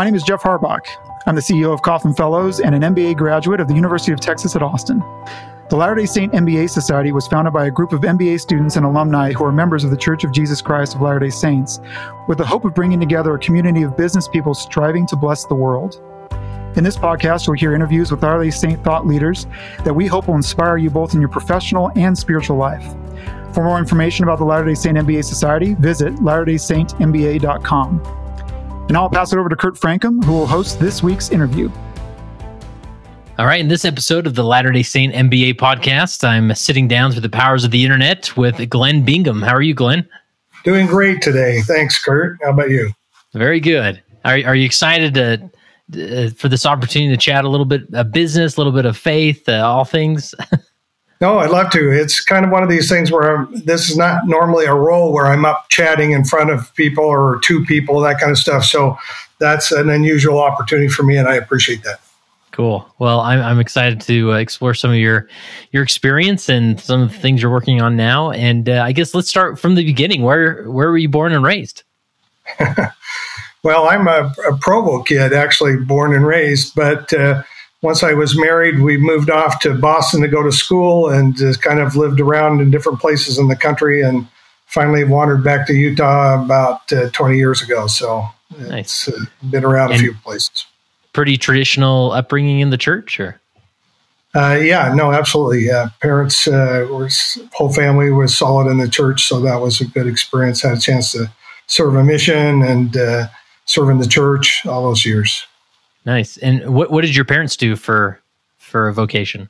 My name is Jeff Harbach. I'm the CEO of Kauffman Fellows and an MBA graduate of the University of Texas at Austin. The Latter day Saint MBA Society was founded by a group of MBA students and alumni who are members of the Church of Jesus Christ of Latter day Saints, with the hope of bringing together a community of business people striving to bless the world. In this podcast, you'll hear interviews with Latter day Saint thought leaders that we hope will inspire you both in your professional and spiritual life. For more information about the Latter day Saint MBA Society, visit latterdaysaintmba.com. And I'll pass it over to Kurt Francom, who will host this week's interview. All right, in this episode of the Latter day Saint MBA podcast, I'm sitting down through the powers of the internet with Glenn Bingham. How are you, Glenn? Doing great today. Thanks, Kurt. How about you? Very good. Are, are you excited to, uh, for this opportunity to chat a little bit of business, a little bit of faith, uh, all things? no, I'd love to. It's kind of one of these things where I'm, this is not normally a role where I'm up chatting in front of people or two people, that kind of stuff. So that's an unusual opportunity for me, and I appreciate that. Cool. Well, I'm, I'm excited to uh, explore some of your your experience and some of the things you're working on now. And uh, I guess let's start from the beginning. Where where were you born and raised? well, I'm a, a, Provo kid, actually born and raised. But uh, once I was married, we moved off to Boston to go to school and just kind of lived around in different places in the country, and finally wandered back to Utah about uh, 20 years ago. So nice. it's uh, been around and- a few places pretty traditional upbringing in the church, or? Uh, yeah, no, absolutely. Parents, uh, was, whole family was solid in the church, so that was a good experience. Had a chance to serve a mission and uh, serve in the church all those years. Nice. And what what did your parents do for for a vocation?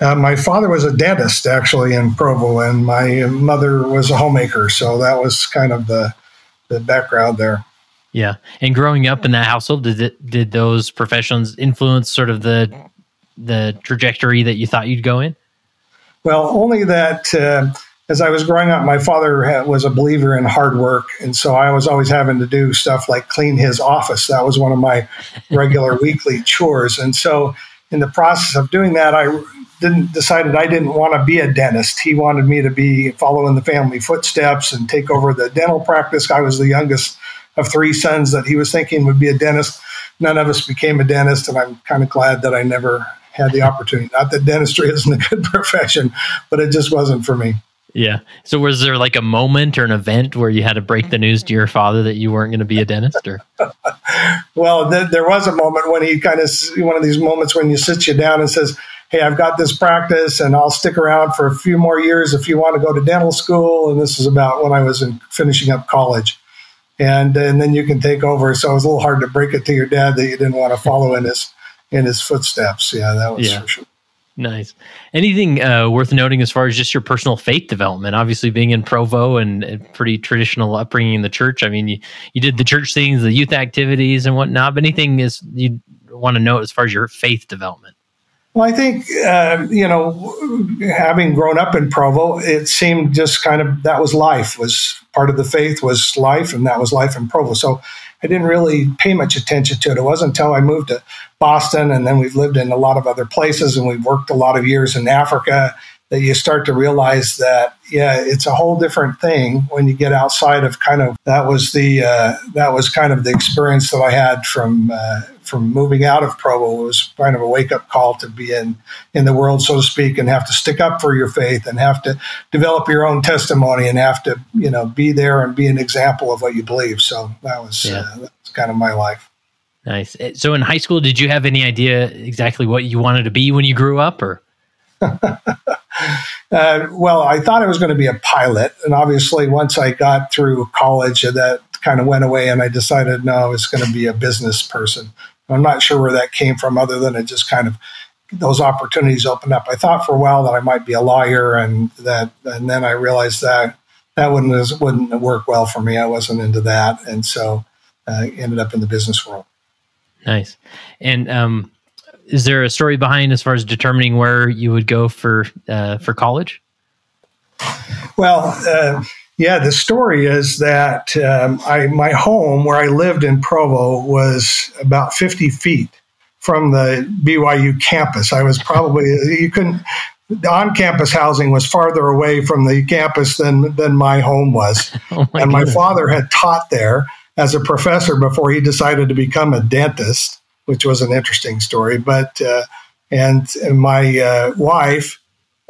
Uh, my father was a dentist actually in Provo, and my mother was a homemaker. So that was kind of the the background there. Yeah, and growing up in that household, did it, did those professions influence sort of the the trajectory that you thought you'd go in? Well, only that uh, as I was growing up, my father was a believer in hard work, and so I was always having to do stuff like clean his office. That was one of my regular weekly chores, and so in the process of doing that, I didn't decided I didn't want to be a dentist. He wanted me to be following the family footsteps and take over the dental practice. I was the youngest of three sons that he was thinking would be a dentist. None of us became a dentist, and I'm kind of glad that I never had the opportunity. Not that dentistry isn't a good profession, but it just wasn't for me. Yeah. So was there like a moment or an event where you had to break the news to your father that you weren't going to be a dentist or? well, th- there was a moment when he kind of, one of these moments when he sits you down and says, Hey, I've got this practice and I'll stick around for a few more years if you want to go to dental school. And this is about when I was in finishing up college and and then you can take over. So it was a little hard to break it to your dad that you didn't want to follow in his in his footsteps. Yeah, that was yeah. for sure. Nice. Anything uh, worth noting as far as just your personal faith development? Obviously, being in Provo and, and, pretty traditional upbringing in the church. I mean, you, you did the church things, the youth activities, and whatnot. But anything is you want to know as far as your faith development? Well, I think uh, you know, having grown up in Provo, it seemed just kind of that was life. Was part of the faith was life, and that was life in Provo. So I didn't really pay much attention to it. It wasn't until I moved to Boston, and then we've lived in a lot of other places, and we've worked a lot of years in Africa that you start to realize that yeah it's a whole different thing when you get outside of kind of that was the uh, that was kind of the experience that I had from uh, from moving out of Provo it was kind of a wake up call to be in in the world so to speak and have to stick up for your faith and have to develop your own testimony and have to you know be there and be an example of what you believe so that was yeah. uh, that's kind of my life nice so in high school did you have any idea exactly what you wanted to be when you grew up or uh, well, I thought I was going to be a pilot, and obviously, once I got through college, that kind of went away, and I decided no, I was going to be a business person. I'm not sure where that came from, other than it just kind of those opportunities opened up. I thought for a while that I might be a lawyer, and that, and then I realized that that wouldn't wouldn't work well for me. I wasn't into that, and so uh, ended up in the business world. Nice, and um, is there a story behind as far as determining where you would go for uh, for college? Well, uh, yeah, the story is that um, I my home where I lived in Provo was about fifty feet from the BYU campus. I was probably you couldn't the on-campus housing was farther away from the campus than than my home was, oh my and my father had taught there as a professor before he decided to become a dentist, which was an interesting story. But uh, and, and my uh, wife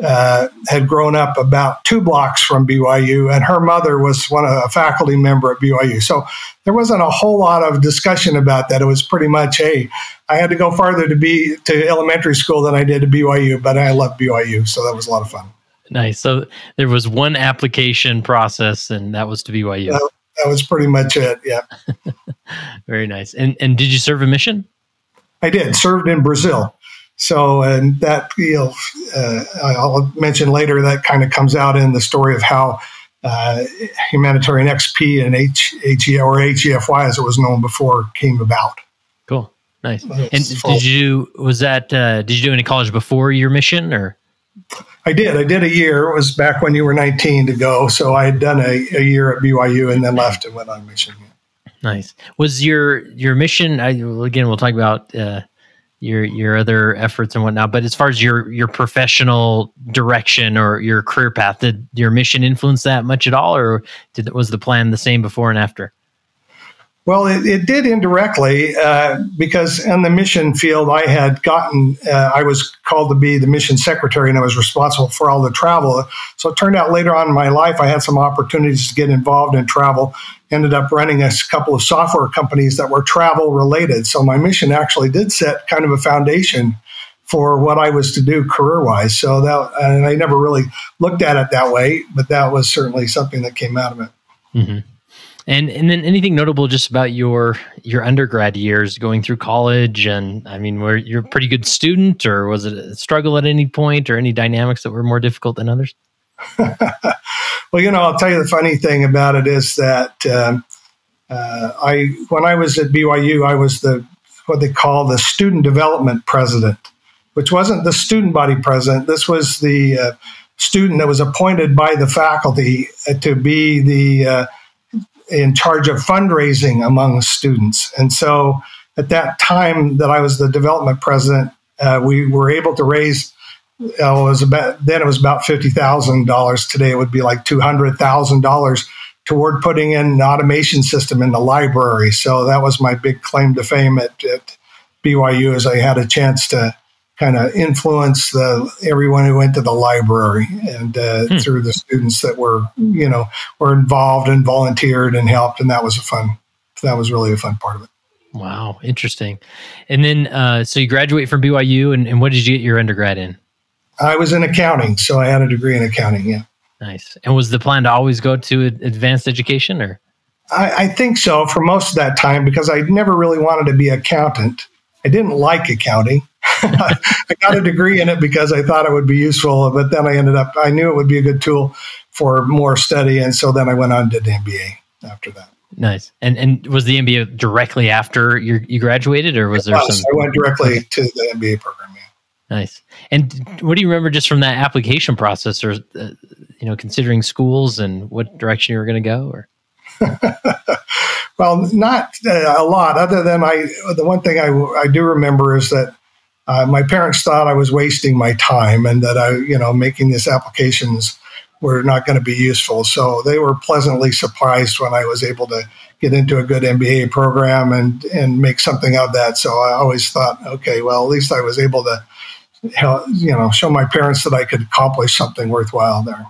uh, had grown up about two blocks from BYU, and her mother was one of a faculty member at BYU. So there wasn't a whole lot of discussion about that. It was pretty much, hey, I had to go farther to be to elementary school than I did to BYU, but I love BYU, so that was a lot of fun. Nice. So there was one application process, and that was to BYU. That, that was pretty much it. Yeah. Very nice. And and did you serve a mission? I did. Served in Brazil. So, and that, you know, uh, I'll mention later that kind of comes out in the story of how uh, humanitarian XP and H, HE, or HEFY, as it was known before, came about. Cool, nice. And did you was that uh, did you do any college before your mission or? I did. I did a year. It was back when you were 19 to go. So I had done a, a year at BYU and then left and went on mission. Nice. Was your your mission? I, again, we'll talk about uh, your your other efforts and whatnot. But as far as your your professional direction or your career path, did your mission influence that much at all, or did was the plan the same before and after? Well, it, it did indirectly uh, because in the mission field, I had gotten, uh, I was called to be the mission secretary and I was responsible for all the travel. So it turned out later on in my life, I had some opportunities to get involved in travel. Ended up running a couple of software companies that were travel related. So my mission actually did set kind of a foundation for what I was to do career wise. So that, and I never really looked at it that way, but that was certainly something that came out of it. Mm-hmm. And and then anything notable just about your your undergrad years going through college and I mean were you a pretty good student or was it a struggle at any point or any dynamics that were more difficult than others? well, you know, I'll tell you the funny thing about it is that um, uh, I when I was at BYU, I was the what they call the student development president, which wasn't the student body president. This was the uh, student that was appointed by the faculty to be the uh, in charge of fundraising among students. And so at that time that I was the development president, uh, we were able to raise. Uh, was about then it was about fifty thousand dollars. Today it would be like two hundred thousand dollars toward putting in an automation system in the library. So that was my big claim to fame at, at BYU, as I had a chance to kind of influence the everyone who went to the library and uh, hmm. through the students that were you know were involved and volunteered and helped and that was a fun that was really a fun part of it. Wow interesting. And then uh, so you graduate from byu and, and what did you get your undergrad in? I was in accounting so i had a degree in accounting yeah. Nice. And was the plan to always go to advanced education or? I, I think so for most of that time because i never really wanted to be accountant. I didn't like accounting I got a degree in it because I thought it would be useful, but then I ended up, I knew it would be a good tool for more study. And so then I went on to the MBA after that. Nice. And and was the MBA directly after you you graduated, or was there was. some? I went directly to the MBA program. Yeah. Nice. And what do you remember just from that application process, or uh, you know, considering schools and what direction you were going to go, or? well, not uh, a lot. Other than I, the one thing I I do remember is that uh, my parents thought I was wasting my time and that I, you know, making these applications were not going to be useful. So they were pleasantly surprised when I was able to get into a good MBA program and and make something of that. So I always thought, okay, well, at least I was able to, you know, show my parents that I could accomplish something worthwhile there.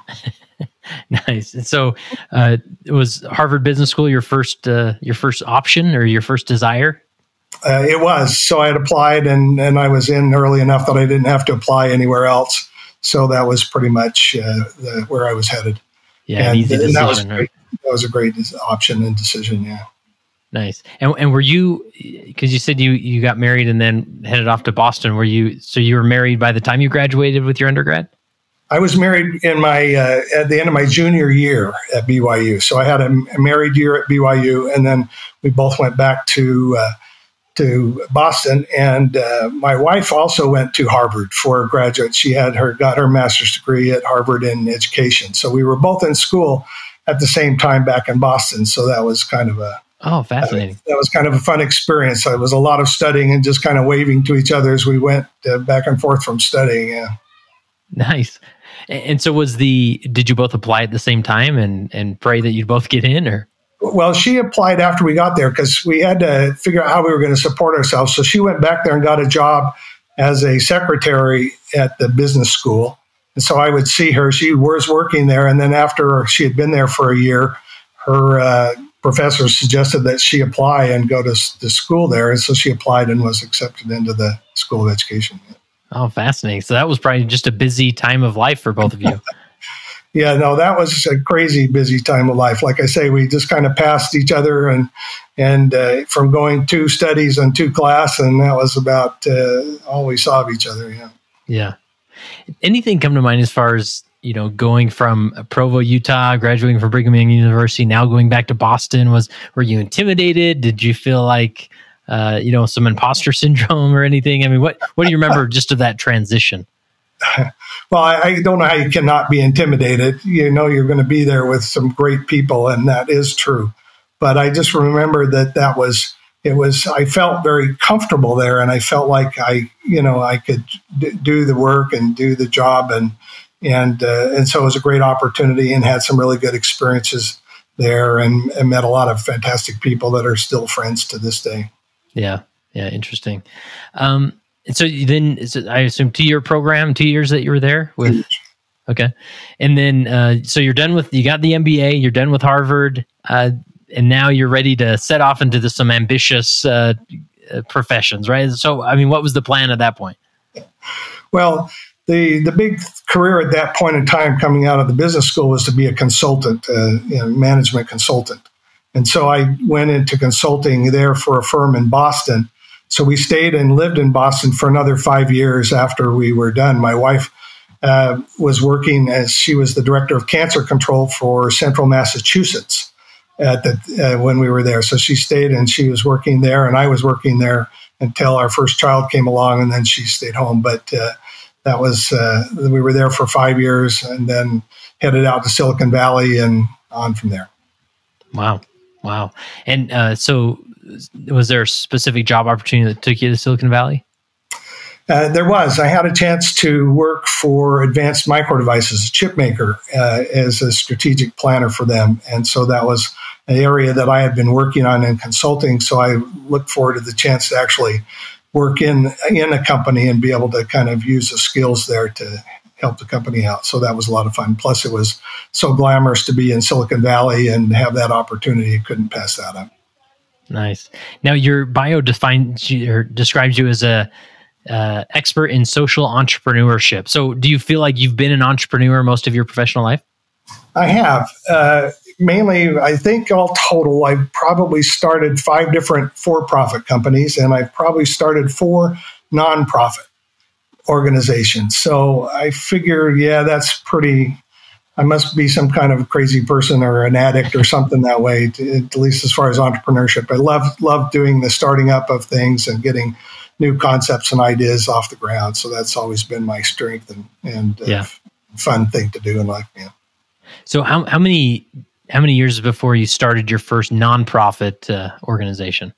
nice. And so, uh, was Harvard Business School your first uh, your first option or your first desire? Uh, it was. So I had applied and, and I was in early enough that I didn't have to apply anywhere else. So that was pretty much uh, the, where I was headed. Yeah, and, easy decision. That was, great, that was a great option and decision. Yeah. Nice. And and were you because you said you you got married and then headed off to Boston? Were you so you were married by the time you graduated with your undergrad? I was married in my uh, at the end of my junior year at BYU. So I had a, a married year at BYU, and then we both went back to uh, to Boston, and uh, my wife also went to Harvard for graduate. She had her got her master's degree at Harvard in education. So we were both in school at the same time back in Boston. So that was kind of a oh fascinating. Uh, that was kind of a fun experience. So it was a lot of studying and just kind of waving to each other as we went uh, back and forth from studying. Yeah. Nice. And so was the did you both apply at the same time and and pray that you'd both get in or Well, she applied after we got there because we had to figure out how we were going to support ourselves. So she went back there and got a job as a secretary at the business school. And so I would see her. She was working there. And then after she had been there for a year, her uh, professor suggested that she apply and go to, to school there. And so she applied and was accepted into the School of Education. Oh, fascinating. So that was probably just a busy time of life for both of you. yeah, no, that was a crazy busy time of life. Like I say, we just kind of passed each other and and uh, from going two studies and two class, and that was about uh, all we saw of each other. Yeah. Yeah. Anything come to mind as far as you know, going from Provo, Utah, graduating from Brigham Young University, now going back to Boston? Was were you intimidated? Did you feel like uh, you know some imposter syndrome or anything? I mean, what what do you remember just of that transition? well, I, don't know how you cannot be intimidated. You know, you're going to be there with some great people, and that is true. But I just remember that that was it was. I felt very comfortable there, and I felt like I, you know, I could d- do the work and do the job, and and uh, and so it was a great opportunity, and had some really good experiences there, and, and met a lot of fantastic people that are still friends to this day. Yeah, yeah, interesting. Um, and so then, I assume two year program, two years that you were there with. Okay, and then uh, so you're done with you got the MBA, you're done with Harvard, uh, and now you're ready to set off into the, some ambitious uh, uh professions, right? So, I mean, what was the plan at that point? Well, the the big career at that point in time, coming out of the business school, was to be a consultant, uh, you know, management consultant, and so I went into consulting there for a firm in Boston so we stayed and lived in Boston for another five years after we were done. My wife uh, was working as she was the director of cancer control for Central Massachusetts at the, uh, when we were there. So she stayed and she was working there, and I was working there until our first child came along, and then she stayed home. But uh, that was uh, we were there for five years, and then headed out to Silicon Valley and on from there. Wow, wow! And uh, so was there a specific job opportunity that took you to Silicon Valley? Uh, there was. I had a chance to work for Advanced Micro Devices, a chip maker, uh, as a strategic planner for them. And so that was an area that I had been working on in consulting. So I looked forward to the chance to actually work in in a company and be able to kind of use the skills there to help the company out. So that was a lot of fun. Plus, it was so glamorous to be in Silicon Valley and have that opportunity. Couldn't pass that up. Nice. Now, your bio defines you, or describes you as a uh, expert in social entrepreneurship. So, do you feel like you've been an entrepreneur most of your professional life? I have. Uh, mainly, I think all total, I've probably started five different for profit companies, and I've probably started four nonprofit organizations. So, I figure, yeah, that's pretty I must be some kind of crazy person or an addict or something that way. To, at least as far as entrepreneurship, I love love doing the starting up of things and getting new concepts and ideas off the ground. So that's always been my strength and and uh, yeah. fun thing to do in life. Yeah. So how how many how many years before you started your first nonprofit uh, organization?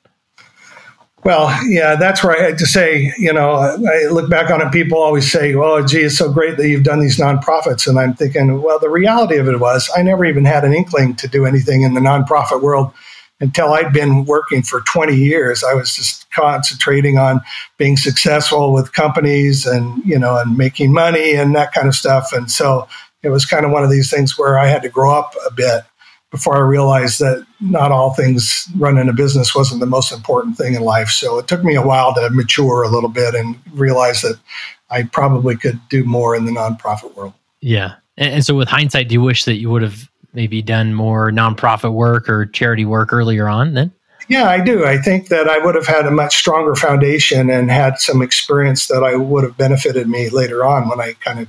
Well, yeah, that's right. I had to say, you know, I look back on it, people always say, well, gee, it's so great that you've done these nonprofits. And I'm thinking, well, the reality of it was I never even had an inkling to do anything in the nonprofit world until I'd been working for 20 years. I was just concentrating on being successful with companies and, you know, and making money and that kind of stuff. And so it was kind of one of these things where I had to grow up a bit before I realized that not all things running a business wasn't the most important thing in life. So it took me a while to mature a little bit and realize that I probably could do more in the nonprofit world. Yeah. And, and so with hindsight, do you wish that you would have maybe done more nonprofit work or charity work earlier on then? Yeah, I do. I think that I would have had a much stronger foundation and had some experience that I would have benefited me later on when I kind of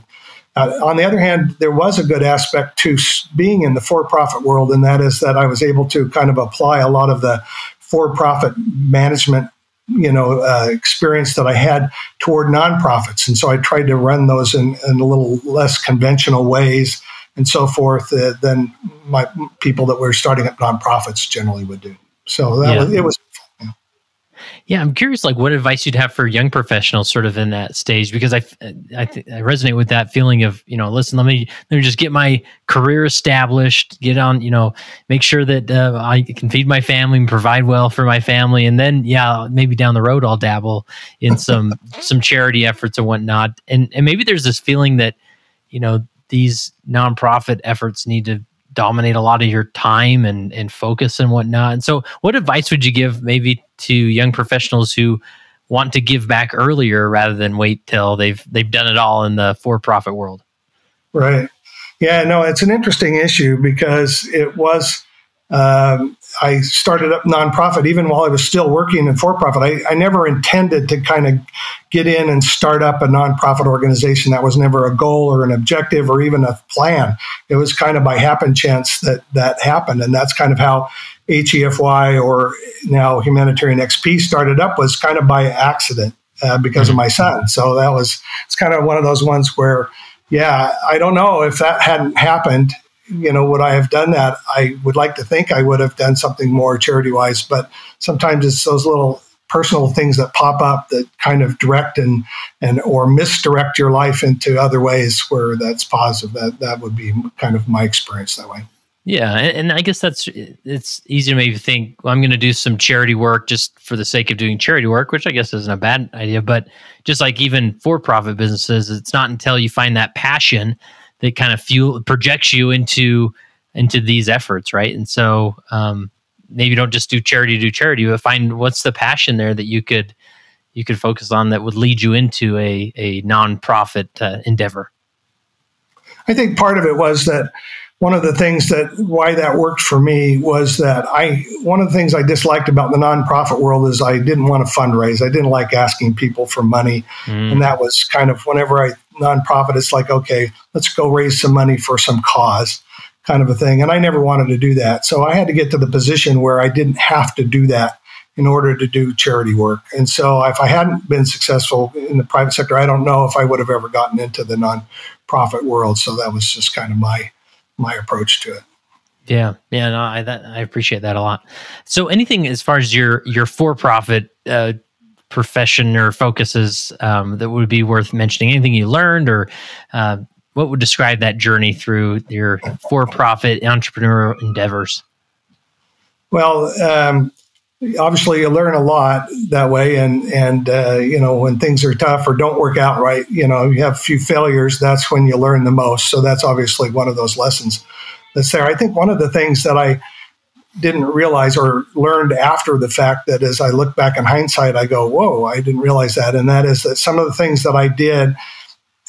uh, on the other hand, there was a good aspect to being in the for profit world, and that is that I was able to kind of apply a lot of the for profit management you know uh, experience that I had toward nonprofits, and so I tried to run those in, in a little less conventional ways and so forth uh, than my people that were starting up nonprofits generally would do. So that yeah. was it was Yeah, I'm curious, like what advice you'd have for young professionals, sort of in that stage, because I, I, th- I resonate with that feeling of, you know, listen, let me let me just get my career established, get on, you know, make sure that uh, I can feed my family and provide well for my family, and then, yeah, maybe down the road I'll dabble in some some charity efforts and whatnot, and and maybe there's this feeling that, you know, these nonprofit efforts need to dominate a lot of your time and and focus and whatnot. And so, what advice would you give maybe to young professionals who want to give back earlier rather than wait till they've they've done it all in the for profit world? Right. Yeah. No, it's an interesting issue because it was um, I started up nonprofit even while I was still working in for profit. I, I, never intended to kind of get in and start up a nonprofit organization. That was never a goal or an objective or even a plan. It was kind of by happen chance that that happened, and that's kind of how HEFY or now Humanitarian XP started up was kind of by accident uh, because mm-hmm. of my son. So that was it's kind of one of those ones where. Yeah, I don't know if that hadn't happened you know, would I have done that? I would like to think I would have done something more charity wise, but sometimes it's those little personal things that pop up that kind of direct and and or misdirect your life into other ways where that's positive. That that would be kind of my experience that way. Yeah, and, I guess that's it's easy to maybe think well, I'm going to do some charity work just for the sake of doing charity work, which I guess isn't a bad idea. But just like even for-profit businesses, it's not until you find that passion that kind of fuel projects you into into these efforts, right? And so um, maybe don't just do charity do charity, but find what's the passion there that you could you could focus on that would lead you into a a nonprofit uh, endeavor. I think part of it was that one of the things that why that worked for me was that I one of the things I disliked about the nonprofit world is I didn't want to fundraise. I didn't like asking people for money, mm. and that was kind of whenever I nonprofit, it's like okay, let's go raise some money for some cause, kind of a thing. And I never wanted to do that, so I had to get to the position where I didn't have to do that in order to do charity work. And so if I hadn't been successful in the private sector, I don't know if I would have ever gotten into the nonprofit world. So that was just kind of my my approach to it. Yeah, yeah, no, I that, I appreciate that a lot. So, anything as far as your your for profit uh, profession or focuses um, that would be worth mentioning? Anything you learned, or uh, what would describe that journey through your for profit entrepreneurial endeavors? Well, um, obviously, you learn a lot that way, and and uh, you know when things are tough or don't work out right, you know you have a few failures. That's when you learn the most. So that's obviously one of those lessons that's there. I think one of the things that I didn't realize or learned after the fact that as I look back in hindsight, I go, "Whoa, I didn't realize that," and that is that some of the things that I did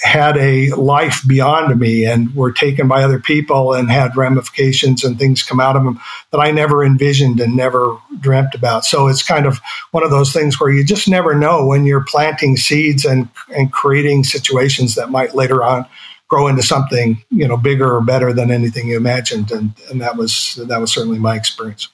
had a life beyond me and were taken by other people and had ramifications and things come out of them that I never envisioned and never dreamt about. So it's kind of one of those things where you just never know when you're planting seeds and, and creating situations that might later on grow into something, you know, bigger or better than anything you imagined. And, and that was, that was certainly my experience.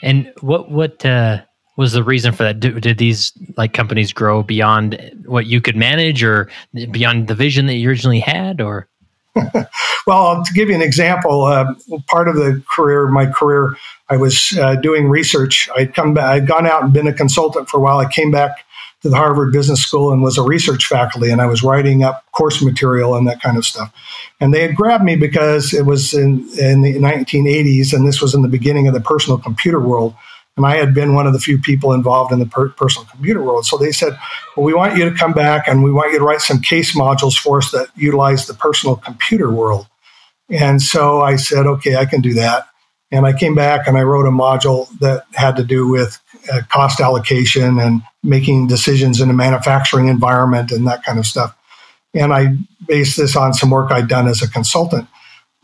And what, what, uh, was the reason for that? Did, did, these like companies grow beyond what you could manage, or beyond the vision that you originally had, or? well, to give you an example, uh, part of the career, my career, I was uh, doing research. I'd come back, I'd gone out and been a consultant for a while. I came back to the Harvard Business School and was a research faculty, and I was writing up course material and that kind of stuff. And they had grabbed me because it was in, in the 1980s, and this was in the beginning of the personal computer world and I had been one of the few people involved in the per- personal computer world. So they said, well, we want you to come back and we want you to write some case modules for us that utilize the personal computer world. And so I said, okay, I can do that. And I came back and I wrote a module that had to do with uh, cost allocation and making decisions in a manufacturing environment and that kind of stuff. And I based this on some work I'd done as a consultant.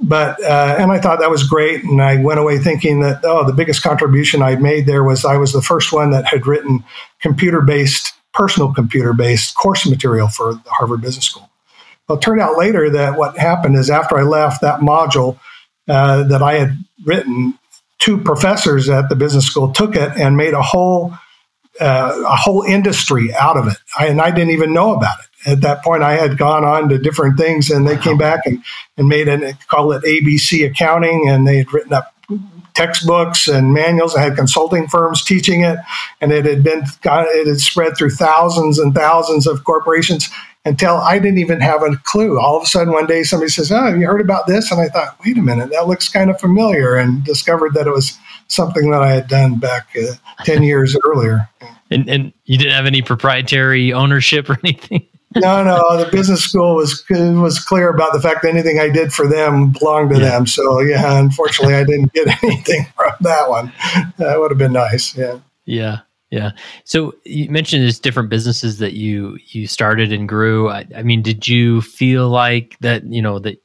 But uh, and I thought that was great, and I went away thinking that oh, the biggest contribution I'd made there was I was the first one that had written computer-based, personal computer-based course material for the Harvard Business School. Well, it turned out later that what happened is after I left that module uh, that I had written, two professors at the business school took it and made a whole uh, a whole industry out of it, I, and I didn't even know about it at that point, I had gone on to different things, and they came back and, and made an call it ABC accounting, and they had written up textbooks and manuals. I had consulting firms teaching it, and it had been it had spread through thousands and thousands of corporations until I didn't even have a clue. All of a sudden, one day somebody says, "Oh, have you heard about this?" And I thought, "Wait a minute, that looks kind of familiar," and discovered that it was something that I had done back uh, ten years earlier. And, and you didn't have any proprietary ownership or anything. No, no. The business school was was clear about the fact that anything I did for them belonged to yeah. them. So yeah, unfortunately, I didn't get anything from that one. That would have been nice. Yeah. Yeah. Yeah. So you mentioned there's different businesses that you you started and grew. I, I, mean, did you feel like that? You know that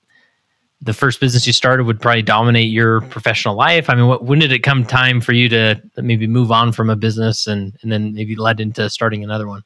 the first business you started would probably dominate your professional life. I mean, what, when did it come time for you to maybe move on from a business and and then maybe led into starting another one?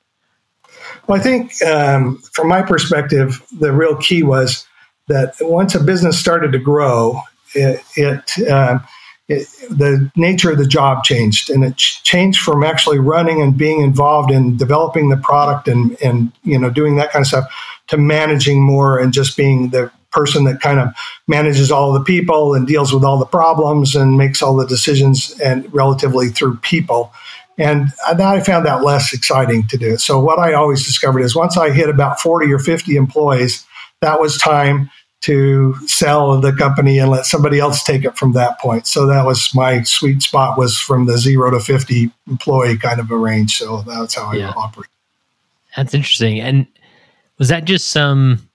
Well, I think um, from my perspective, the real key was that once a business started to grow, it, it um, it, the nature of the job changed and it changed from actually running and being involved in developing the product and, and you know doing that kind of stuff to managing more and just being the person that kind of manages all the people and deals with all the problems and makes all the decisions and relatively through people and I found that less exciting to do. So what I always discovered is once I hit about 40 or 50 employees, that was time to sell the company and let somebody else take it from that point. So that was my sweet spot was from the zero to 50 employee kind of a range. So that's how yeah. I operate. That's interesting. And was that just some,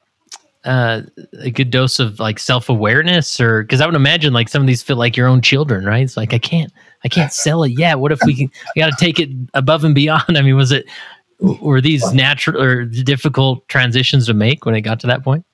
uh, a good dose of like self awareness or because I would imagine like some of these feel like your own children, right? It's like, I can't, I can't sell it yet. What if we can, we got to take it above and beyond? I mean, was it, were these natural or difficult transitions to make when it got to that point?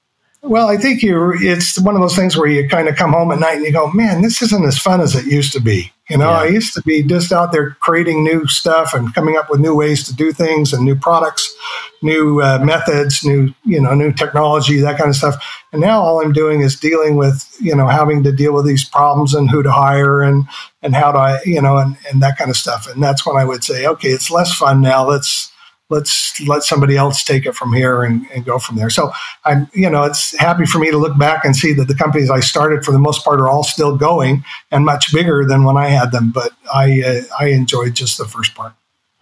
Well, I think you it's one of those things where you kind of come home at night and you go, man, this isn't as fun as it used to be. You know, yeah. I used to be just out there creating new stuff and coming up with new ways to do things and new products, new uh, methods, new, you know, new technology, that kind of stuff. And now all I'm doing is dealing with, you know, having to deal with these problems and who to hire and, and how to, I, you know, and, and that kind of stuff. And that's when I would say, okay, it's less fun now. Let's, let's let somebody else take it from here and, and, go from there. So I'm, you know, it's happy for me to look back and see that the companies I started for the most part are all still going and much bigger than when I had them. But I, uh, I enjoyed just the first part.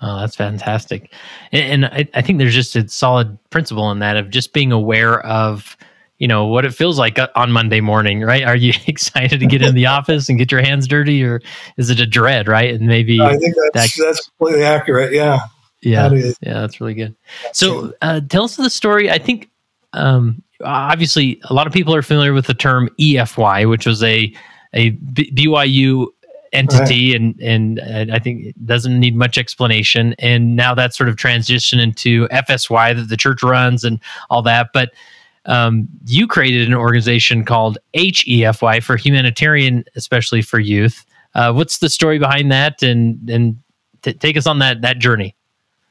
Oh, that's fantastic. And, and I, I, think there's just a solid principle in that of just being aware of, you know, what it feels like on Monday morning, right? Are you excited to get in the office and get your hands dirty or is it a dread, right? And maybe I think that's, that, that's completely accurate. Yeah. Yeah, that yeah, that's really good. So, uh, tell us the story. I think, um, obviously, a lot of people are familiar with the term EFY, which was a a B- BYU entity, right. and and I think it doesn't need much explanation. And now that's sort of transitioned into FSY that the church runs and all that. But um, you created an organization called HEFY for humanitarian, especially for youth. Uh, what's the story behind that? And and t- take us on that that journey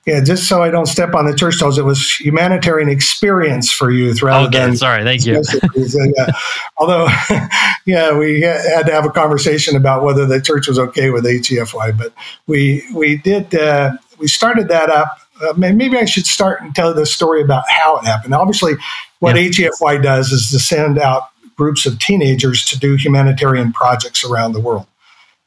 yeah, just so I don't step on the church toes, it was humanitarian experience for youth rather okay, than. Sorry, thank you. yeah. Although, yeah, we had to have a conversation about whether the church was okay with HEFY, but we we did uh, we started that up. Uh, maybe I should start and tell the story about how it happened. Obviously, what yeah. HEFY does is to send out groups of teenagers to do humanitarian projects around the world.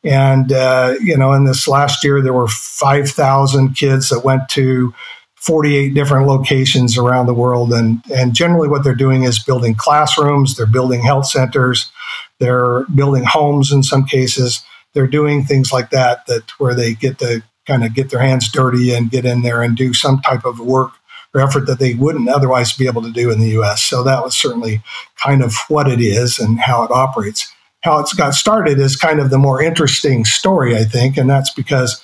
And, uh, you know, in this last year, there were 5,000 kids that went to 48 different locations around the world. And, and generally, what they're doing is building classrooms, they're building health centers, they're building homes in some cases. They're doing things like that, that where they get to kind of get their hands dirty and get in there and do some type of work or effort that they wouldn't otherwise be able to do in the US. So that was certainly kind of what it is and how it operates how it's got started is kind of the more interesting story, I think, and that's because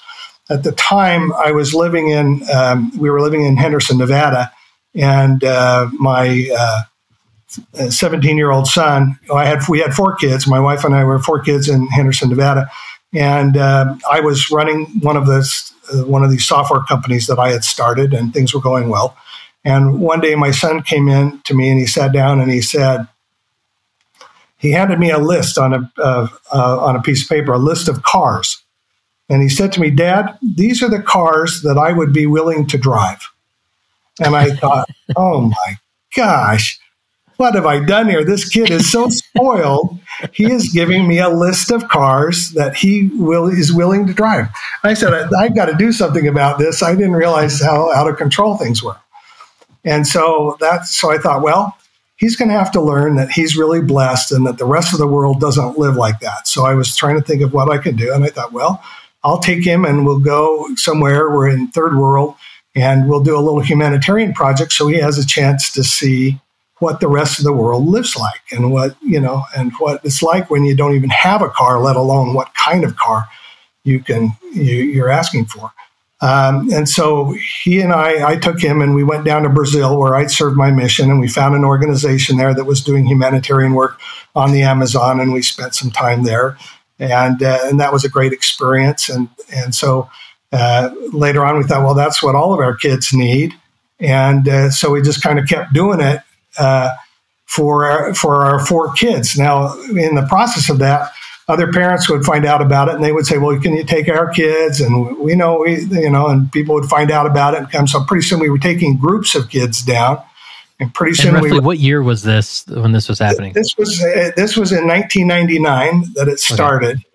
at the time I was living in, um, we were living in Henderson, Nevada, and uh, my uh, 17 year old son, I had we had four kids. My wife and I were four kids in Henderson, Nevada, and uh, I was running one of the uh, one of these software companies that I had started, and things were going well. And one day, my son came in to me and he sat down and he said, he handed me a list on a uh, uh, on a piece of paper, a list of cars, and he said to me, "Dad, these are the cars that I would be willing to drive." And I thought, "Oh my gosh." what have I done here? This kid is so spoiled. He is giving me a list of cars that he will is willing to drive. I said, I've got to do something about this. I didn't realize how out of control things were. And so that so I thought, well, he's going to have to learn that he's really blessed and that the rest of the world doesn't live like that. So I was trying to think of what I could do. And I thought, well, I'll take him and we'll go somewhere. We're in third world and we'll do a little humanitarian project so he has a chance to see what the rest of the world lives like and what, you know, and what it's like when you don't even have a car, let alone what kind of car you can, you, you're asking for. Um, and so he and I, I took him and we went down to Brazil where I'd served my mission and we found an organization there that was doing humanitarian work on the Amazon and we spent some time there. And, uh, and that was a great experience. And, and so uh, later on we thought, well, that's what all of our kids need. And uh, so we just kind of kept doing it uh, for, our, for our four kids. Now, in the process of that, other parents would find out about it and they would say, "Well, can you take our kids?" And we know, we, you know, and people would find out about it and come. So pretty soon we were taking groups of kids down, and pretty soon and roughly we. Were, what year was this when this was happening? This was this was in 1999 that it started, okay.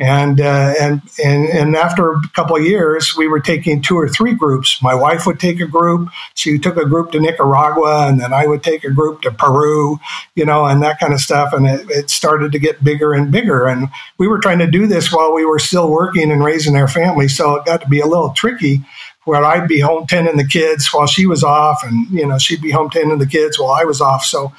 And, uh, and, and, and after a couple of years, we were taking two or three groups. My wife would take a group. She took a group to Nicaragua, and then I would take a group to Peru, you know, and that kind of stuff. And it, it started to get bigger and bigger. And we were trying to do this while we were still working and raising our family. So it got to be a little tricky where I'd be home tending the kids while she was off, and you know she'd be home tending the kids while I was off. So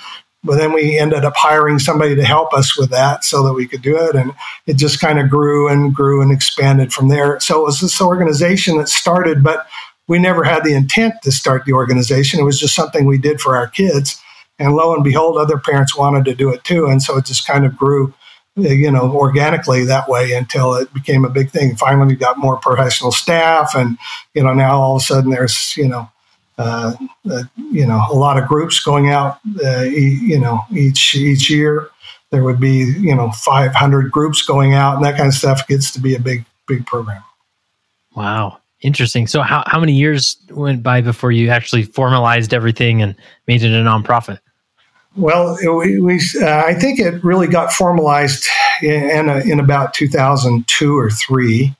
but then we ended up hiring somebody to help us with that so that we could do it. And it just kind of grew and grew and expanded from there. So it was this organization that started, but we never had the intent to start the organization. It was just something we did for our kids. And lo and behold, other parents wanted to do it too. And so it just kind of grew, eh, you know, organically that way until it became a big thing. Finally, we got more professional staff. And, you know, now all of a sudden there's, you know, uh, uh, you know, a lot of groups going out, uh, e- you know, each each year. There would be, you know, 500 groups going out, and that kind of stuff gets to be a big, big program. Wow, interesting. So, how how many years went by before you actually formalized everything and made it a nonprofit? Well, we, we uh, I think it really got formalized in, in, in about 2002 or three.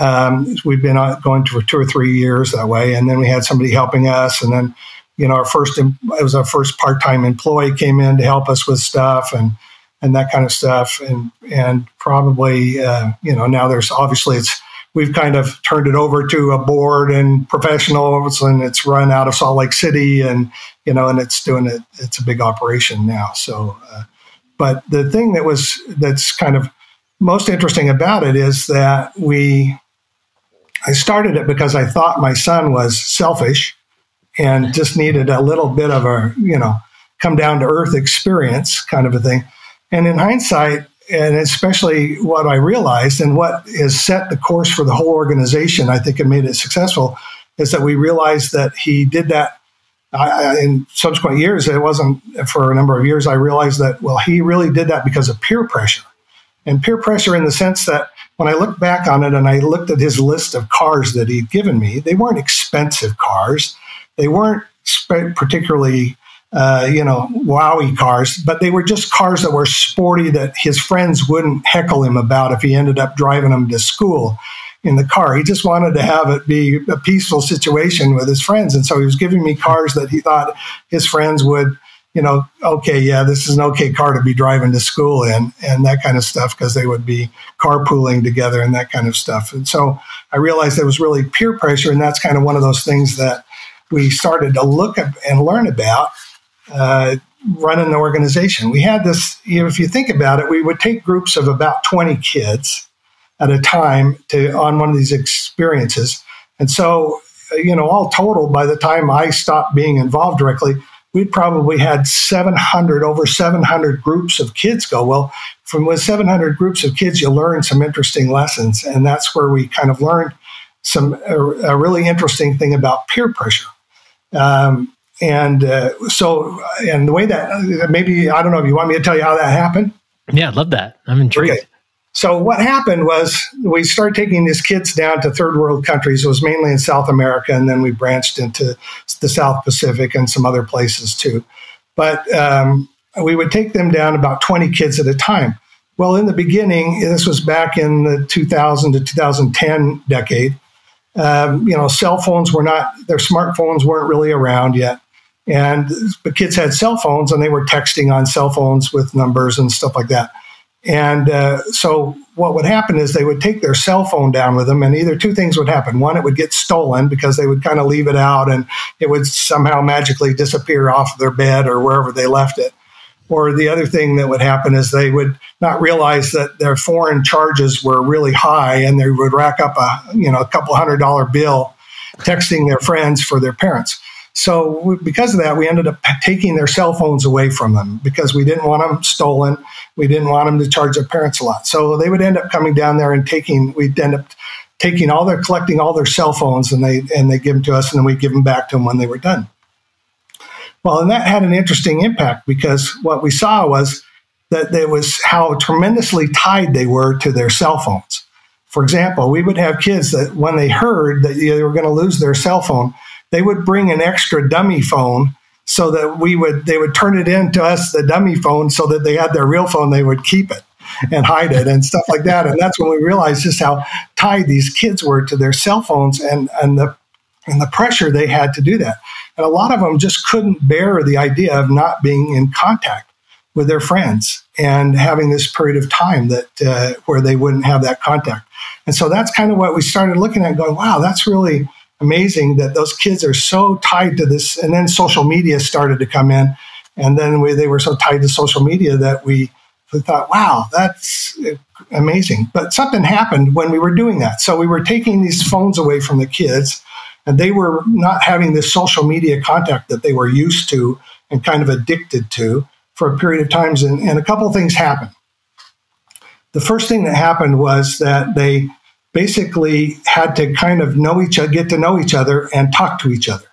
Um, we've been going for two or three years that way, and then we had somebody helping us, and then you know our first it was our first part time employee came in to help us with stuff and and that kind of stuff, and and probably uh, you know now there's obviously it's we've kind of turned it over to a board and professionals, and it's run out of Salt Lake City, and you know, and it's doing it. It's a big operation now. So, uh, but the thing that was that's kind of most interesting about it is that we I started it because I thought my son was selfish and just needed a little bit of a, you know, come down to earth experience kind of a thing. And in hindsight, and especially what I realized and what has set the course for the whole organization, I think it made it successful, is that we realized that he did that I, in subsequent years. It wasn't for a number of years. I realized that, well, he really did that because of peer pressure. And peer pressure in the sense that when I look back on it and I looked at his list of cars that he'd given me, they weren't expensive cars. They weren't particularly, uh, you know, wowy cars, but they were just cars that were sporty that his friends wouldn't heckle him about if he ended up driving them to school in the car. He just wanted to have it be a peaceful situation with his friends. And so he was giving me cars that he thought his friends would you know, okay, yeah, this is an okay car to be driving to school in and that kind of stuff because they would be carpooling together and that kind of stuff. And so I realized there was really peer pressure, and that's kind of one of those things that we started to look at and learn about uh, running the organization. We had this, you know, if you think about it, we would take groups of about 20 kids at a time to on one of these experiences. And so, you know, all total, by the time I stopped being involved directly, we probably had 700 over 700 groups of kids go. Well from with 700 groups of kids you learn some interesting lessons and that's where we kind of learned some a, a really interesting thing about peer pressure. Um, and uh, so and the way that maybe i don't know if you want me to tell you how that happened? Yeah i love that. I'm intrigued. Okay. So what happened was we started taking these kids down to third world countries. It was mainly in South America, and then we branched into the South Pacific and some other places too. but um, we would take them down about 20 kids at a time. Well, in the beginning, this was back in the 2000 to 2010 decade. Um, you know, cell phones were not, their smartphones weren't really around yet. And the kids had cell phones and they were texting on cell phones with numbers and stuff like that. And uh, so what would happen is they would take their cell phone down with them, and either two things would happen. One, it would get stolen because they would kind of leave it out and it would somehow magically disappear off their bed or wherever they left it. Or the other thing that would happen is they would not realize that their foreign charges were really high and they would rack up a you know a couple hundred dollar bill texting their friends for their parents. So because of that, we ended up taking their cell phones away from them because we didn't want them stolen. We didn't want them to charge their parents a lot. So they would end up coming down there and taking. We'd end up taking all their collecting all their cell phones and they and they give them to us and then we give them back to them when they were done. Well, and that had an interesting impact because what we saw was that there was how tremendously tied they were to their cell phones. For example, we would have kids that when they heard that they were going to lose their cell phone, they would bring an extra dummy phone so that we would they would turn it in to us the dummy phone so that they had their real phone they would keep it and hide it and stuff like that. And that's when we realized just how tied these kids were to their cell phones and and the and the pressure they had to do that. And a lot of them just couldn't bear the idea of not being in contact with their friends and having this period of time that uh, where they wouldn't have that contact. And so that's kind of what we started looking at going wow that's really amazing that those kids are so tied to this. And then social media started to come in. And then we, they were so tied to social media that we, we thought, wow, that's amazing. But something happened when we were doing that. So we were taking these phones away from the kids, and they were not having this social media contact that they were used to and kind of addicted to for a period of times. And, and a couple things happened. The first thing that happened was that they basically had to kind of know each other, get to know each other, and talk to each other,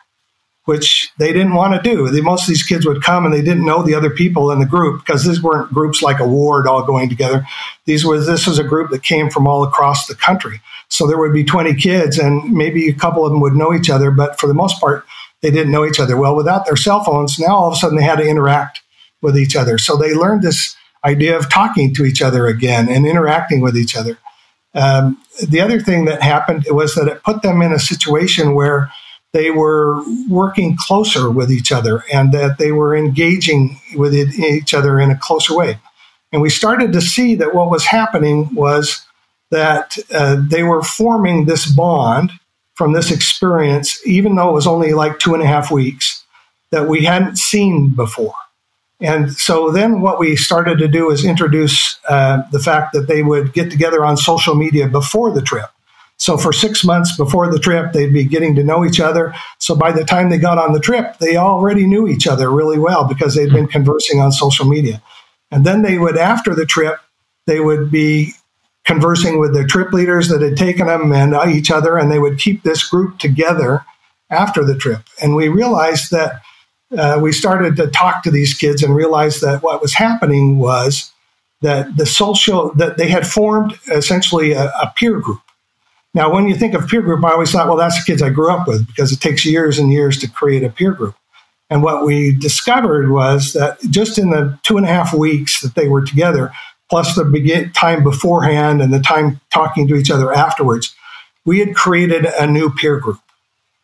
which they didn't want to do. They, most of these kids would come and they didn't know the other people in the group because these weren't groups like a ward all going together. These was this was a group that came from all across the country. So there would be 20 kids, and maybe a couple of them would know each other, but for the most part, they didn't know each other. Well, without their cell phones, now all of a sudden they had to interact with each other. So they learned this idea of talking to each other again and interacting with each other. Um, the other thing that happened was that it put them in a situation where they were working closer with each other and that they were engaging with each other in a closer way. And we started to see that what was happening was that uh, they were forming this bond from this experience, even though it was only like two and a half weeks, that we hadn't seen before. And so then what we started to do is introduce uh, the fact that they would get together on social media before the trip. So for six months before the trip, they'd be getting to know each other. So by the time they got on the trip, they already knew each other really well because they'd been conversing on social media. And then they would, after the trip, they would be conversing with their trip leaders that had taken them and each other, and they would keep this group together after the trip. And we realized that uh, we started to talk to these kids and realized that what was happening was that the social that they had formed essentially a, a, peer group. Now, when you think of peer group, I always thought, well, that's the kids I grew up with because it takes years and years to create a peer group. And what we discovered was that just in the two and a half weeks that they were together, plus the time beforehand and the time talking to each other afterwards, we had created a new peer group.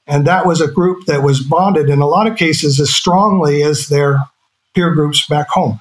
And that was a group that was bonded in a lot of cases as strongly as their peer groups back home.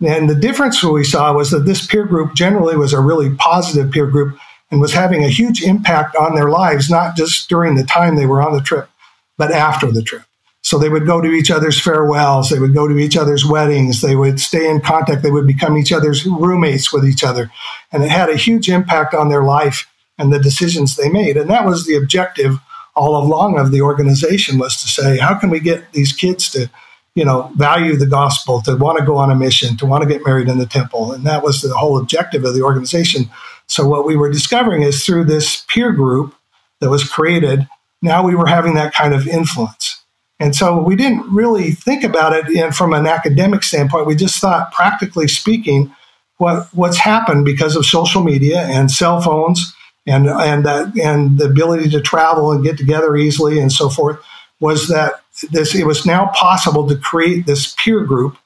And the difference we saw was that this peer group generally was a really positive peer group and was having a huge impact on their lives, not just during the time they were on the trip, but after the trip. So they would go to each other's farewells, they would go to each other's weddings, they would stay in contact, they would become each other's roommates with each other. And it had a huge impact on their life and the decisions they made. And that was the objective all along of the organization was to say, how can we get these kids to, you know, value the gospel, to want to go on a mission, to want to get married in the temple? And that was the whole objective of the organization. So what we were discovering is through this peer group that was created, now we were having that kind of influence. And so we didn't really think about it in, from an academic standpoint. We just thought, practically speaking, what, what's happened because of social media and cell phones and and that and the ability to travel and get together easily and so forth was that this it was now possible to create this peer group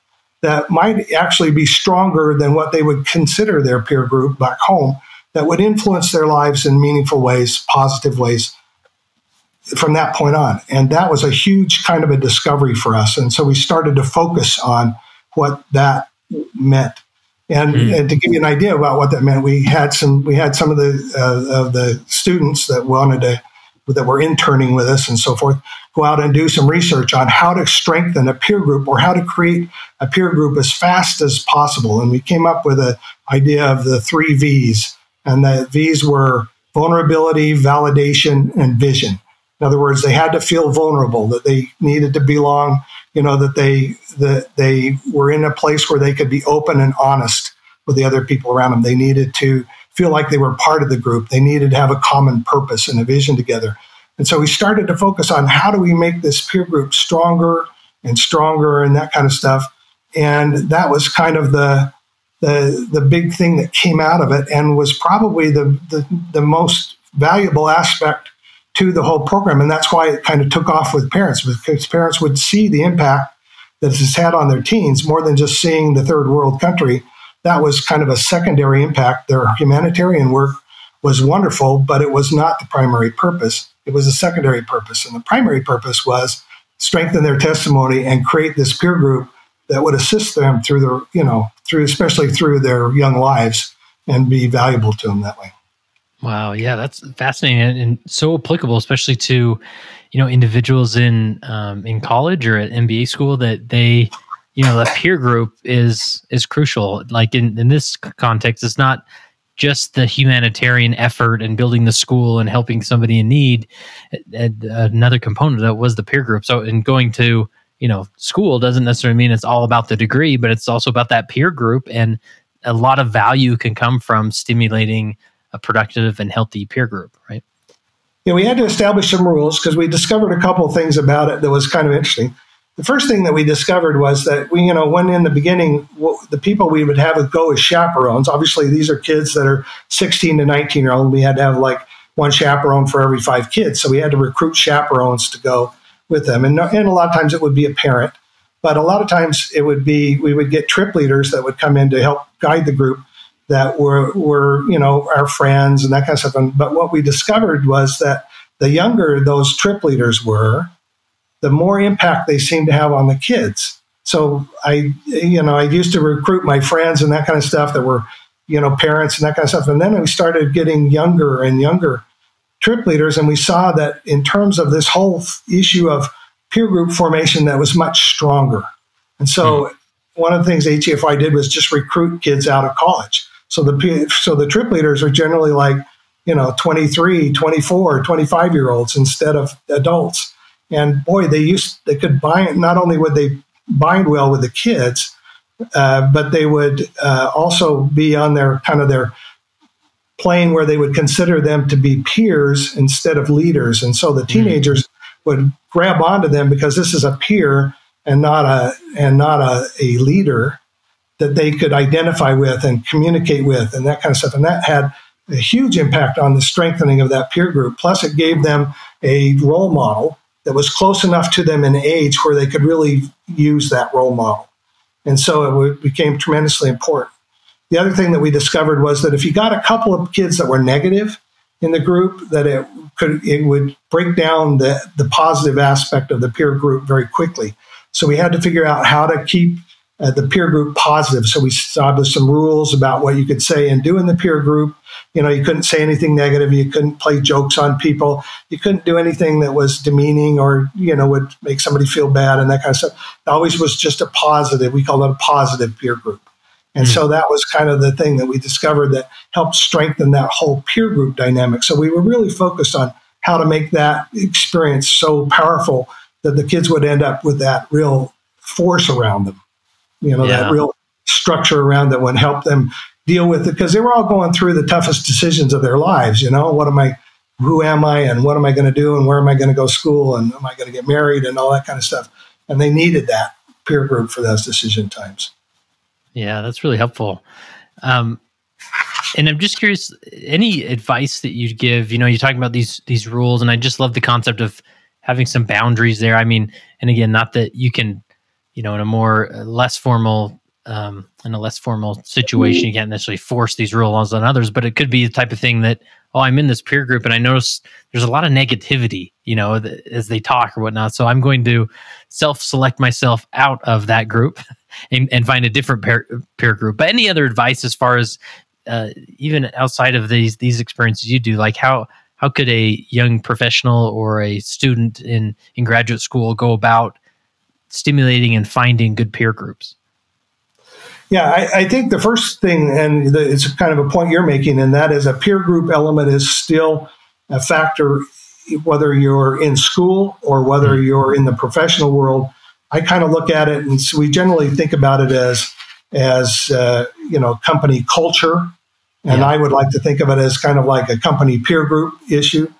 that might actually be stronger than what they would consider their peer group back home that would influence their lives in meaningful ways, positive ways from that point on. And that was a huge kind of a discovery for us. And so we started to focus on what that meant. And, mm-hmm. and to give you an idea about what that meant, we had some we had some of the uh, of the students that wanted to that were interning with us and so forth go out and do some research on how to strengthen a peer group or how to create a peer group as fast as possible. And we came up with an idea of the three V's, and the V's were vulnerability, validation, and vision. In other words, they had to feel vulnerable, that they needed to belong, you know, that they that they were in a place where they could be open and honest with the other people around them. They needed to feel like they were part of the group. They needed to have a common purpose and a vision together. And so we started to focus on how do we make this peer group stronger and stronger and that kind of stuff. And that was kind of the the the big thing that came out of it and was probably the the, the most valuable aspect to the whole program. And that's why it kind of took off with parents, because parents would see the impact that this had on their teens more than just seeing the third world country. That was kind of a secondary impact. Their humanitarian work was wonderful, but it was not the primary purpose. It was a secondary purpose. And the primary purpose was strengthen their testimony and create this peer group that would assist them through their, you know, through especially through their young lives and be valuable to them that way. Wow, yeah, that's fascinating and, so applicable, especially to you know individuals in um, in college or at MBA school that they you know the peer group is is crucial. Like in in this context, it's not just the humanitarian effort and building the school and helping somebody in need. Another component that was the peer group. So in going to you know school doesn't necessarily mean it's all about the degree, but it's also about that peer group and a lot of value can come from stimulating a productive and healthy peer group, right? Yeah, we had to establish some rules because we discovered a couple things about it that was kind of interesting. The first thing that we discovered was that we, you know, when in the beginning, the people we would have go as chaperones, obviously these are kids that are 16 to 19 year old. We had to have like one chaperone for every five kids. So we had to recruit chaperones to go with them. And, and a lot of times it would be a parent, but a lot of times it would be, we would get trip leaders that would come in to help guide the group that were were you know our friends and that kind of stuff. And, but what we discovered was that the younger those trip leaders were, the more impact they seemed to have on the kids. So I you know I used to recruit my friends and that kind of stuff that were you know parents and that kind of stuff. And then we started getting younger and younger trip leaders, and we saw that in terms of this whole issue of peer group formation, that was much stronger. And so. Mm-hmm. One of the things HEFY did was just recruit kids out of college. So the so the trip leaders are generally like, you know, 23, 24, 25 year olds instead of adults. And boy, they used they could bind. Not only would they bind well with the kids, uh, but they would uh, also be on their kind of their plane where they would consider them to be peers instead of leaders. And so the mm-hmm. teenagers mm-hmm. would grab onto them because this is a peer and not a and not a, a leader that they could identify with and communicate with and that kind of stuff. And that had a huge impact on the strengthening of that peer group. Plus, it gave them a role model that was close enough to them in age where they could really use that role model. And so it became tremendously important. The other thing that we discovered was that if you got a couple of kids that were negative in the group, that it could it would break down the, the positive aspect of the peer group very quickly. So we had to figure out how to keep uh, the peer group positive. So we established some rules about what you could say and do in the peer group. You know, you couldn't say anything negative. You couldn't play jokes on people. You couldn't do anything that was demeaning or, you know, would make somebody feel bad and that kind of stuff. It always was just a positive. We called it a positive peer group. And mm-hmm. so that was kind of the thing that we discovered that helped strengthen that whole peer group dynamic. So we were really focused on how to make that experience so powerful that the kids would end up with that real force around them you know, yeah. that real structure around that would help them deal with it because they were all going through the toughest decisions of their lives. You know, what am I, who am I, and what am I going to do, and where am I going to go school, and am I going to get married, and all that kind of stuff. And they needed that peer group for those decision times. Yeah, that's really helpful. Um, and I'm just curious, any advice that you'd give? You know, you're talking about these these rules, and I just love the concept of having some boundaries there. I mean, and again, not that you can, you know, in a more uh, less formal um, in a less formal situation, you can't necessarily force these rules on others, but it could be the type of thing that, oh, I'm in this peer group and I notice there's a lot of negativity, you know, th- as they talk or whatnot. So I'm going to self select myself out of that group and, and find a different peer, peer group. But any other advice as far as uh, even outside of these these experiences you do, like how how could a young professional or a student in in graduate school go about stimulating and finding good peer groups? Yeah, I, I, think the first thing, and the, it's kind of a point you're making, and that is a peer group element is still a factor, whether you're in school or whether mm-hmm. you're in the professional world. I kind of look at it, and so we generally think about it as as uh, you know company culture, and yeah. I would like to think of it as kind of like a company peer group issue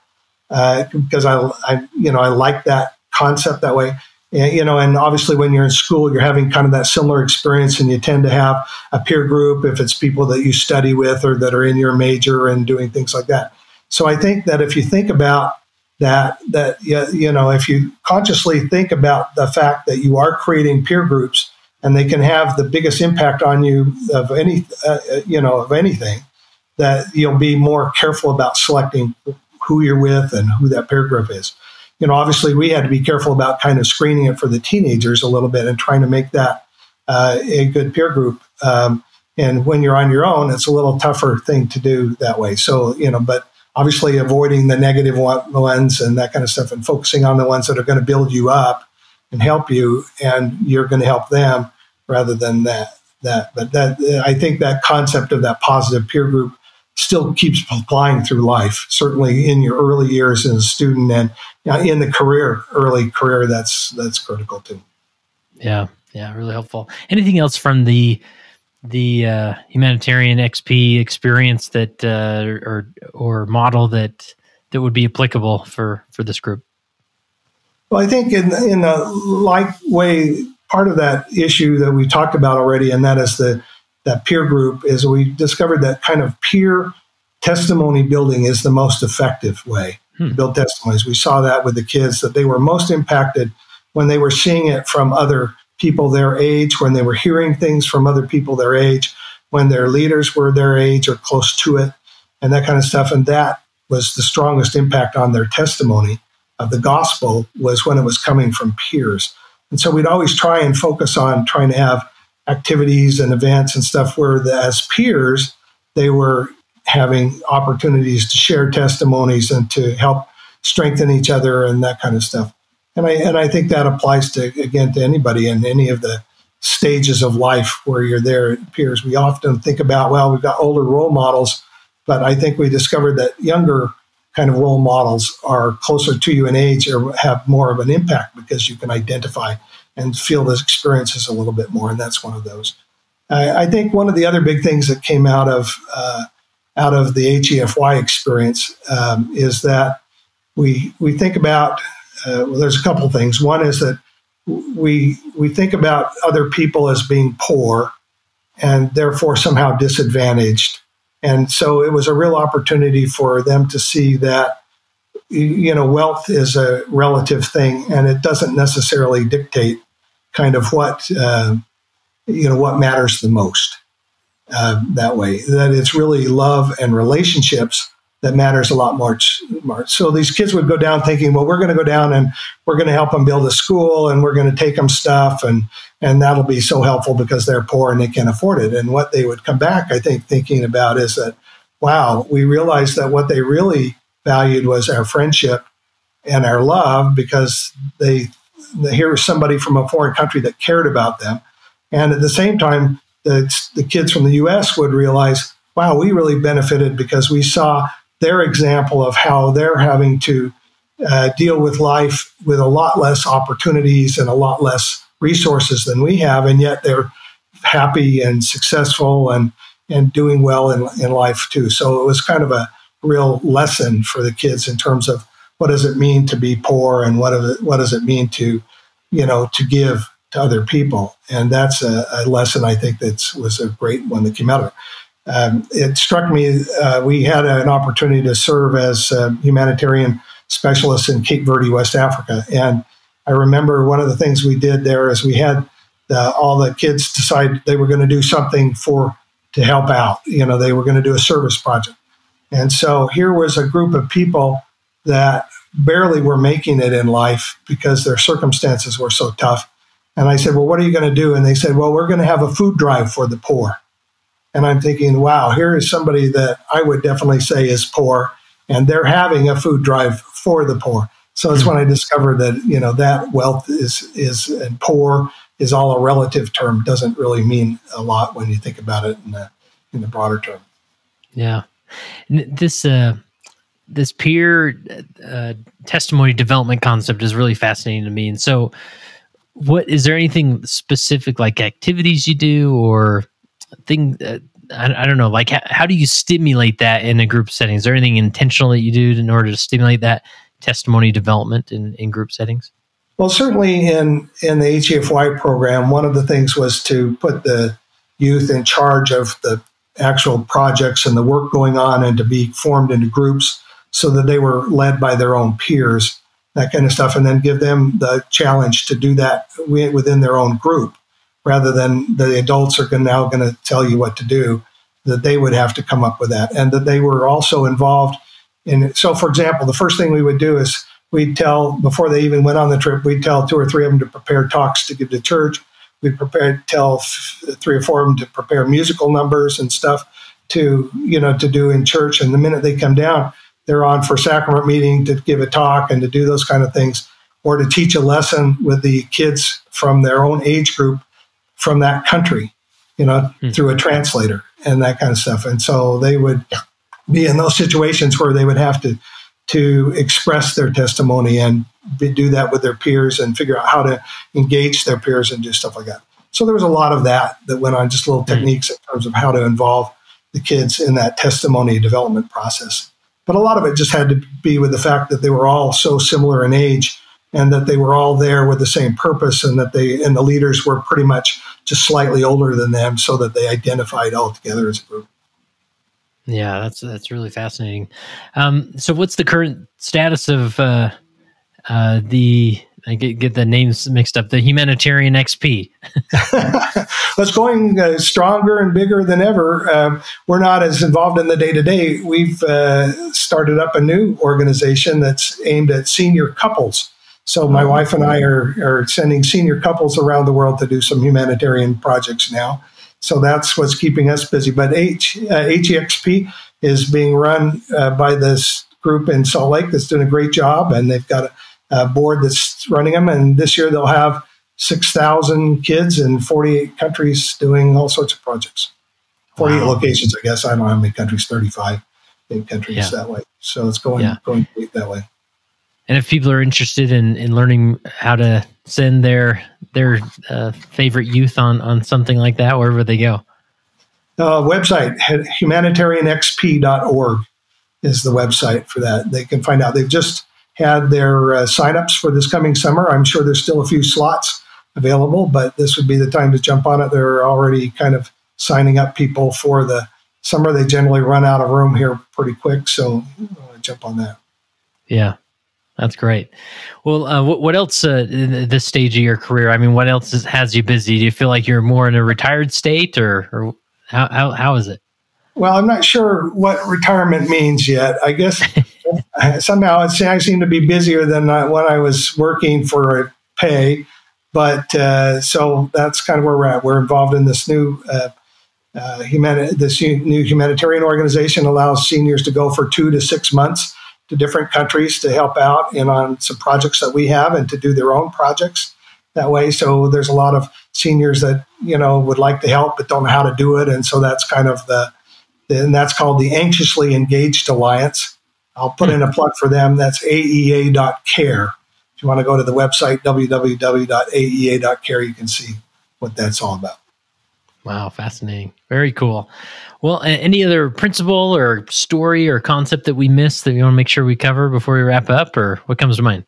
uh, because I, I you know I like that concept that way you know, and obviously when you're in school, you're having kind of that similar experience, and you tend to have a peer group if it's people that you study with or that are in your major and doing things like that. So I think that if you think about that, that you know, if you consciously think about the fact that you are creating peer groups and they can have the biggest impact on you of any, uh, you know, of anything, that you'll be more careful about selecting who you're with and who that peer group is you know, obviously we had to be careful about kind of screening it for the teenagers a little bit and trying to make that uh, a good peer group. Um, and when you're on your own, it's a little tougher thing to do that way. So, you know, but obviously avoiding the negative ones and that kind of stuff and focusing on the ones that are going to build you up and help you and you're going to help them rather than that that but that i think that concept of that positive peer group still keeps applying through life. Certainly in your early years as a student and in the career, early career, that's that's critical too. Yeah, yeah, really helpful. Anything else from the the uh, humanitarian XP experience that uh, or or model that that would be applicable for for this group? Well, I think in in a like way, part of that issue that we talked about already, and that is the that peer group is we discovered that kind of peer testimony building is the most effective way hmm. to build testimonies. We saw that with the kids that they were most impacted when they were seeing it from other people their age, when they were hearing things from other people their age, when their leaders were their age or close to it, and that kind of stuff. And that was the strongest impact on their testimony of the gospel was when it was coming from peers. And so we'd always try and focus on trying to have activities and events and stuff where the, as peers they were having opportunities to share testimonies and to help strengthen each other and that kind of stuff. And I and I think that applies to again to anybody in any of the stages of life where you're there at peers. We often think about well, we've got older role models, but I think we discovered that younger kind of role models are closer to you in age or have more of an impact because you can identify and feel those experiences a little bit more. And that's one of those. I, I think one of the other big things that came out of uh, out of the HEFY experience um, is that we we think about uh, well, there's a couple things. One is that we we think about other people as being poor and therefore somehow disadvantaged. And so it was a real opportunity for them to see that you know, wealth is a relative thing, and it doesn't necessarily dictate kind of what uh, you know what matters the most. Uh, that way, that it's really love and relationships that matters a lot more. So these kids would go down thinking, well, we're going to go down and we're going to help them build a school, and we're going to take them stuff, and and that'll be so helpful because they're poor and they can't afford it. And what they would come back, I think, thinking about is that, wow, we realized that what they really valued was our friendship and our love because they, they here was somebody from a foreign country that cared about them. And at the same time, the, the kids from the US would realize, wow, we really benefited because we saw their example of how they're having to uh, deal with life with a lot less opportunities and a lot less resources than we have, and yet they're happy and successful and and doing well in, in life too. So it was kind of a real lesson for the kids in terms of what does it mean to be poor and what it, what does it mean to you know to give to other people and that's a, a lesson i think that was a great one that came out of it um, it struck me uh, we had an opportunity to serve as humanitarian specialists in Cape Verde, West Africa. And I remember one of the things we did there is we had the, all the kids decide they were going to do something for to help out. You know, they were going to do a service project. And so here was a group of people that barely were making it in life because their circumstances were so tough. And I said, Well, what are you going to do? And they said, Well, we're going to have a food drive for the poor. And I'm thinking, wow, here is somebody that I would definitely say is poor, and they're having a food drive for the poor. So it's when I discovered that you know that wealth is is and poor is all a relative term. Doesn't really mean a lot when you think about it in the in the broader term. Yeah, this uh, this peer uh, testimony development concept is really fascinating to me. And so, what is there anything specific like activities you do or thing? Uh, I, I, don't know. Like, how, how, do you stimulate that in a group setting? Is there anything intentional that you do in order to stimulate that testimony development in, in group settings? Well, certainly in in the HEFY program, one of the things was to put the youth in charge of the actual projects and the work going on, and to be formed into groups so that they were led by their own peers, that kind of stuff, and then give them the challenge to do that within their own group rather than the adults are now going to tell you what to do, that they would have to come up with that. And that they were also involved in. So, for example, the first thing we would do is we'd tell, before they even went on the trip, we'd tell two or three of them to prepare talks to give to church. We'd prepare, tell three or four of them to prepare musical numbers and stuff to, you know, to do in church. And the minute they come down, they're on for sacrament meeting to give a talk and to do those kind of things or to teach a lesson with the kids from their own age group from that country, you know, mm. through a translator and that kind of stuff. And so they would be in those situations where they would have to to express their testimony and do that with their peers and figure out how to engage their peers and do stuff like that. So there was a lot of that that went on, just little mm. techniques in terms of how to involve the kids in that testimony development process. But a lot of it just had to be with the fact that they were all so similar in age and that they were all there with the same purpose and that they and the leaders were pretty much just slightly older than them so that they identified all together as a group. Yeah, that's that's really fascinating. Um, so, what's the current status of uh, uh, the? I get, get the names mixed up. The humanitarian XP. it's going uh, stronger and bigger than ever. Uh, we're not as involved in the day to day. We've uh, started up a new organization that's aimed at senior couples so my wife and I are, are sending senior couples around the world to do some humanitarian projects now. So that's what's keeping us busy. But H, uh, HEXP is being run uh, by this group in Salt Lake that's doing a great job, and they've got a, a board that's running them. And this year they'll have 6,000 kids in 48 countries doing all sorts of projects. 48 wow. locations, I guess. I don't know how many countries, 35 big countries yeah. that way. So it's going, yeah. going that way. And if people are interested in, in learning how to send their their uh, favorite youth on on something like that, wherever they go, uh, website humanitarianxp.org is the website for that. They can find out. They've just had their uh, signups for this coming summer. I'm sure there's still a few slots available, but this would be the time to jump on it. They're already kind of signing up people for the summer. They generally run out of room here pretty quick, so uh, jump on that. Yeah. That's great. Well, uh, what, what else uh, this stage of your career? I mean, what else has you busy? Do you feel like you're more in a retired state, or, or how, how, how is it? Well, I'm not sure what retirement means yet. I guess somehow I seem to be busier than when I was working for pay. But uh, so that's kind of where we're at. We're involved in this new uh, uh, humani- this new humanitarian organization allows seniors to go for two to six months to different countries to help out and on some projects that we have and to do their own projects that way. So there's a lot of seniors that you know would like to help but don't know how to do it, and so that's kind of the and that's called the Anxiously Engaged Alliance. I'll put hmm. in a plug for them. That's aea.care. If you want to go to the website www.aea.care, you can see what that's all about. Wow, fascinating. Very cool. Well, any other principle or story or concept that we missed that you want to make sure we cover before we wrap up, or what comes to mind?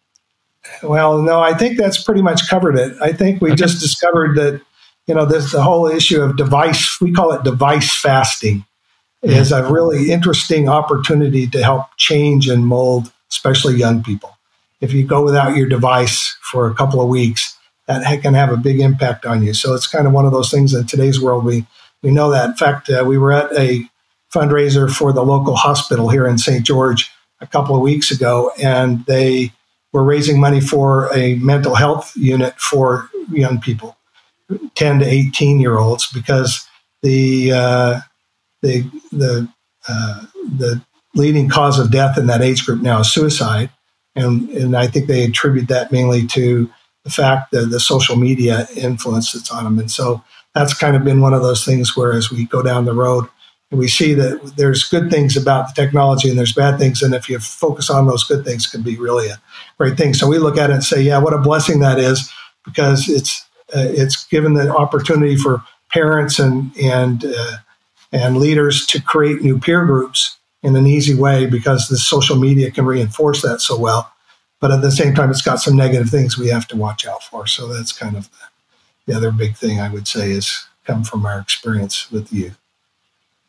Well, no, I think that's pretty much covered it. I think we okay. just discovered that, you know, this the whole issue of device, we call it device fasting, is a really interesting opportunity to help change and mold especially young people. If you go without your device for a couple of weeks, that can have a big impact on you. So it's kind of one of those things in today's world. We we know that. In fact, uh, we were at a fundraiser for the local hospital here in St. George a couple of weeks ago, and they were raising money for a mental health unit for young people, 10 to 18 year olds, because the uh, the the uh, the leading cause of death in that age group now is suicide, and and I think they attribute that mainly to the fact that the social media influence that's on them, and so that's kind of been one of those things where as we go down the road we see that there's good things about the technology and there's bad things. And if you focus on those good things can be really a great thing. So we look at it and say yeah what a blessing that is because it's uh, it's given the opportunity for parents and and uh, and leaders to create new peer groups in an easy way because the social media can reinforce that so well but at the same time it's got some negative things we have to watch out for so that's kind of the, the other big thing I would say is come from our experience with youth.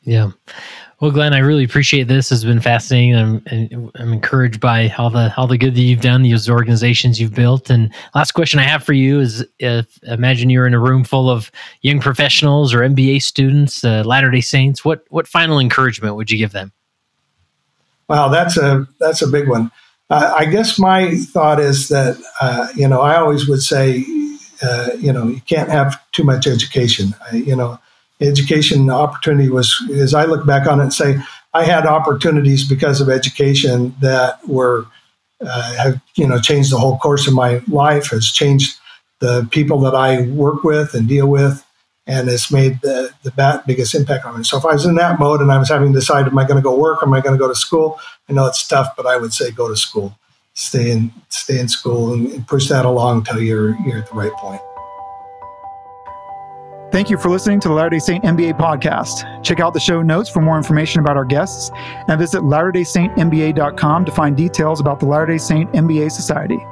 Yeah. Well, Glenn, I really appreciate this. It's been fascinating. I'm, I'm encouraged by all the all the good that you've done, these organizations you've built. And last question I have for you is: if, Imagine you're in a room full of young professionals or MBA students, uh, Latter Day Saints. What what final encouragement would you give them? Wow, that's a that's a big one. Uh, I guess my thought is that uh, you know I always would say uh, you know, you can't have too much education. I, you know, education opportunity was, as I look back on it and say, I had opportunities because of education that were, uh, have, you know, changed the whole course of my life, has changed the people that I work with and deal with, and it's made the, the biggest impact on me. So if I was in that mode and I was having to decide, am I going to go work? Or am I going to go to school? I know it's tough, but I would say go to school stay in stay in school and push that along until you're you're at the right point. Thank you for listening to the Latter day Saint MBA podcast. Check out the show notes for more information about our guests and visit latterdaysaintmba.com to find details about the Latter day Saint MBA Society.